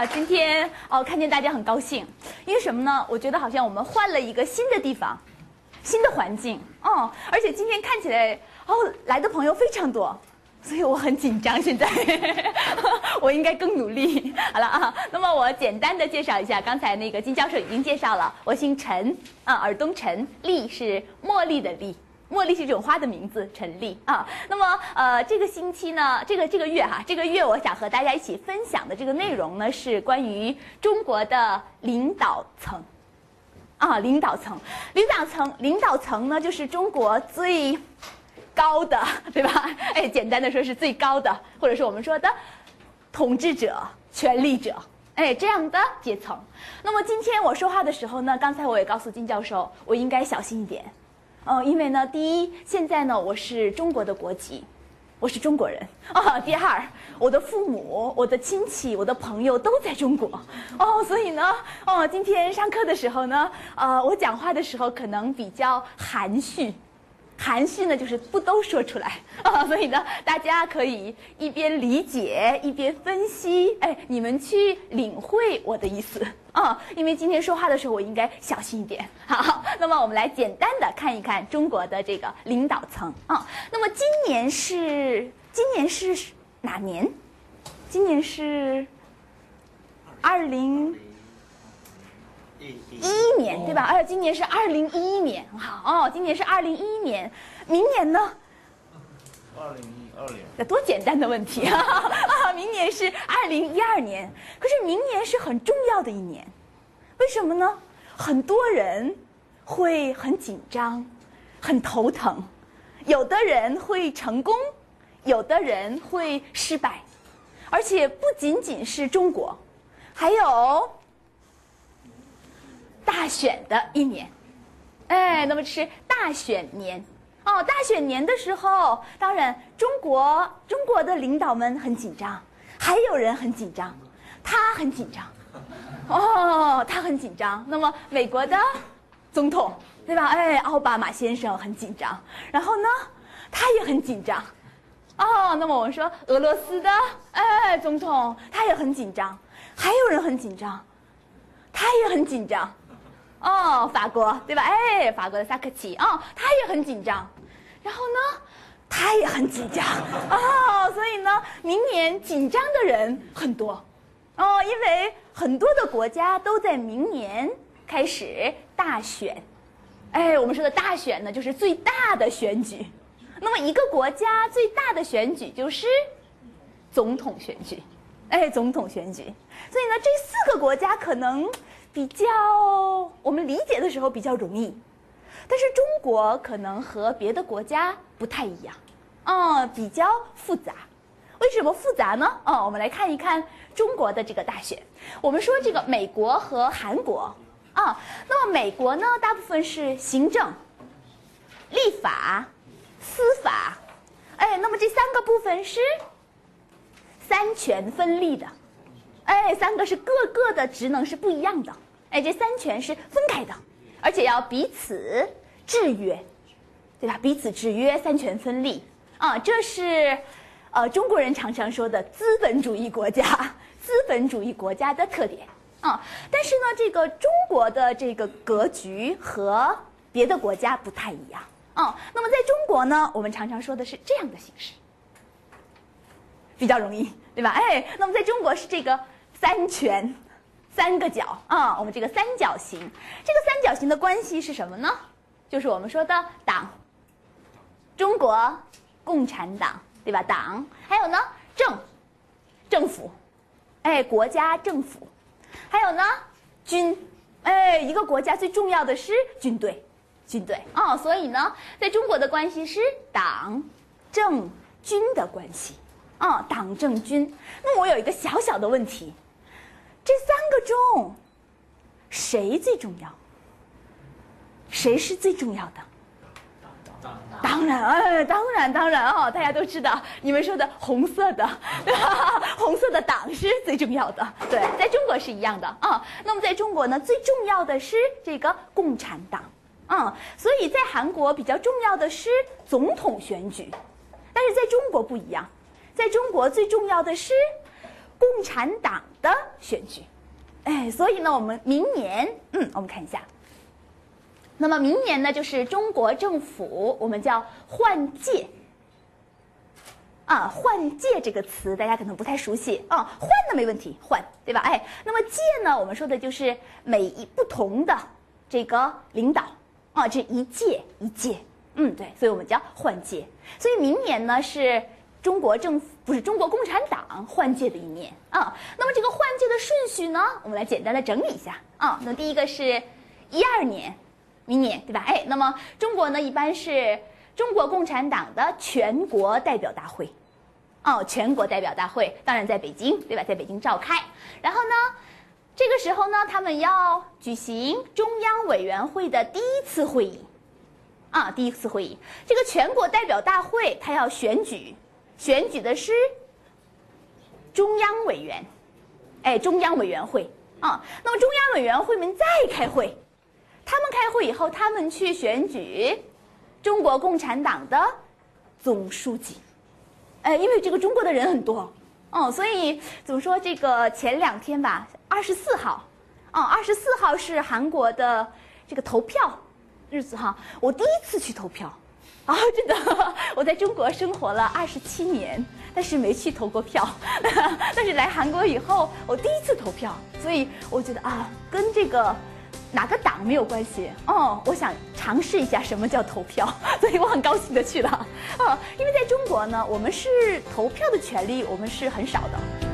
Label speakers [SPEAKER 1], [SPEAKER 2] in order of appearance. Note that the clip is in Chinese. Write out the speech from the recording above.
[SPEAKER 1] 啊，今天哦，看见大家很高兴，因为什么呢？我觉得好像我们换了一个新的地方，新的环境哦，而且今天看起来哦，来的朋友非常多，所以我很紧张。现在 我应该更努力。好了啊，那么我简单的介绍一下，刚才那个金教授已经介绍了，我姓陈啊，尔东陈，丽是茉莉的丽。茉莉是一种花的名字，陈丽啊。那么，呃，这个星期呢，这个这个月哈，这个月我想和大家一起分享的这个内容呢，是关于中国的领导层，啊，领导层，领导层，领导层呢，就是中国最高的，对吧？哎，简单的说是最高的，或者是我们说的统治者、权力者，哎，这样的阶层。那么今天我说话的时候呢，刚才我也告诉金教授，我应该小心一点。嗯，因为呢，第一，现在呢，我是中国的国籍，我是中国人啊。第二，我的父母、我的亲戚、我的朋友都在中国哦，所以呢，哦，今天上课的时候呢，呃，我讲话的时候可能比较含蓄。含蓄呢，就是不都说出来 啊，所以呢，大家可以一边理解一边分析，哎，你们去领会我的意思啊。因为今天说话的时候，我应该小心一点。好，那么我们来简单的看一看中国的这个领导层啊。那么今年是今年是哪年？今年是二零。一年对吧？而且今年是二零一一年，好哦，今年是二零一一年，明年呢？
[SPEAKER 2] 二零一二年。
[SPEAKER 1] 这多简单的问题啊！明年是二零一二年，可是明年是很重要的一年，为什么呢？很多人会很紧张，很头疼，有的人会成功，有的人会失败，而且不仅仅是中国，还有。大选的一年，哎，那么是大选年，哦，大选年的时候，当然中国中国的领导们很紧张，还有人很紧张，他很紧张，哦，他很紧张。那么美国的总统，对吧？哎，奥巴马先生很紧张，然后呢，他也很紧张，哦，那么我们说俄罗斯的哎总统，他也很紧张，还有人很紧张，他也很紧张。哦，法国对吧？哎，法国的萨科齐哦，他也很紧张，然后呢，他也很紧张。哦，所以呢，明年紧张的人很多。哦，因为很多的国家都在明年开始大选，哎，我们说的大选呢，就是最大的选举，那么一个国家最大的选举就是总统选举，哎，总统选举，所以呢，这四个国家可能。比较我们理解的时候比较容易，但是中国可能和别的国家不太一样，嗯，比较复杂。为什么复杂呢？哦，我们来看一看中国的这个大选。我们说这个美国和韩国啊，那么美国呢，大部分是行政、立法、司法，哎，那么这三个部分是三权分立的。哎，三个是各个的职能是不一样的，哎，这三权是分开的，而且要彼此制约，对吧？彼此制约，三权分立啊，这是呃中国人常常说的资本主义国家，资本主义国家的特点啊。但是呢，这个中国的这个格局和别的国家不太一样啊。那么在中国呢，我们常常说的是这样的形式，比较容易，对吧？哎，那么在中国是这个。三拳，三个角啊，我们这个三角形，这个三角形的关系是什么呢？就是我们说的党，中国共产党，对吧？党，还有呢政，政府，哎，国家政府，还有呢军，哎，一个国家最重要的是军队，军队啊，所以呢，在中国的关系是党政军的关系啊，党政军。那我有一个小小的问题。这三个中，谁最重要？谁是最重要的？当然，哎，当然，当然哦，大家都知道，你们说的红色的，红色的党是最重要的。对，在中国是一样的啊。那么在中国呢，最重要的是这个共产党，嗯，所以在韩国比较重要的是总统选举，但是在中国不一样，在中国最重要的是。共产党的选举。哎，所以呢，我们明年，嗯，我们看一下。那么明年呢，就是中国政府我们叫换届。啊，换届这个词大家可能不太熟悉啊，换的没问题，换对吧？哎，那么届呢，我们说的就是每一不同的这个领导啊，这一届一届，嗯，对，所以我们叫换届。所以明年呢是中国政府不是中国共产党换届的一年啊。那么这个换届的顺序呢，我们来简单的整理一下啊。那第一个是一二年，明年对吧？哎，那么中国呢一般是中国共产党的全国代表大会。哦，全国代表大会当然在北京，对吧？在北京召开。然后呢，这个时候呢，他们要举行中央委员会的第一次会议，啊，第一次会议。这个全国代表大会，他要选举，选举的是中央委员，哎，中央委员会啊。那么中央委员会们再开会，他们开会以后，他们去选举中国共产党的总书记。哎，因为这个中国的人很多，哦，所以怎么说？这个前两天吧，二十四号，哦，二十四号是韩国的这个投票日子哈。我第一次去投票，啊，真的，我在中国生活了二十七年，但是没去投过票。但是来韩国以后，我第一次投票，所以我觉得啊，跟这个。哪个党没有关系哦？我想尝试一下什么叫投票，所以我很高兴的去了啊！因为在中国呢，我们是投票的权利，我们是很少的。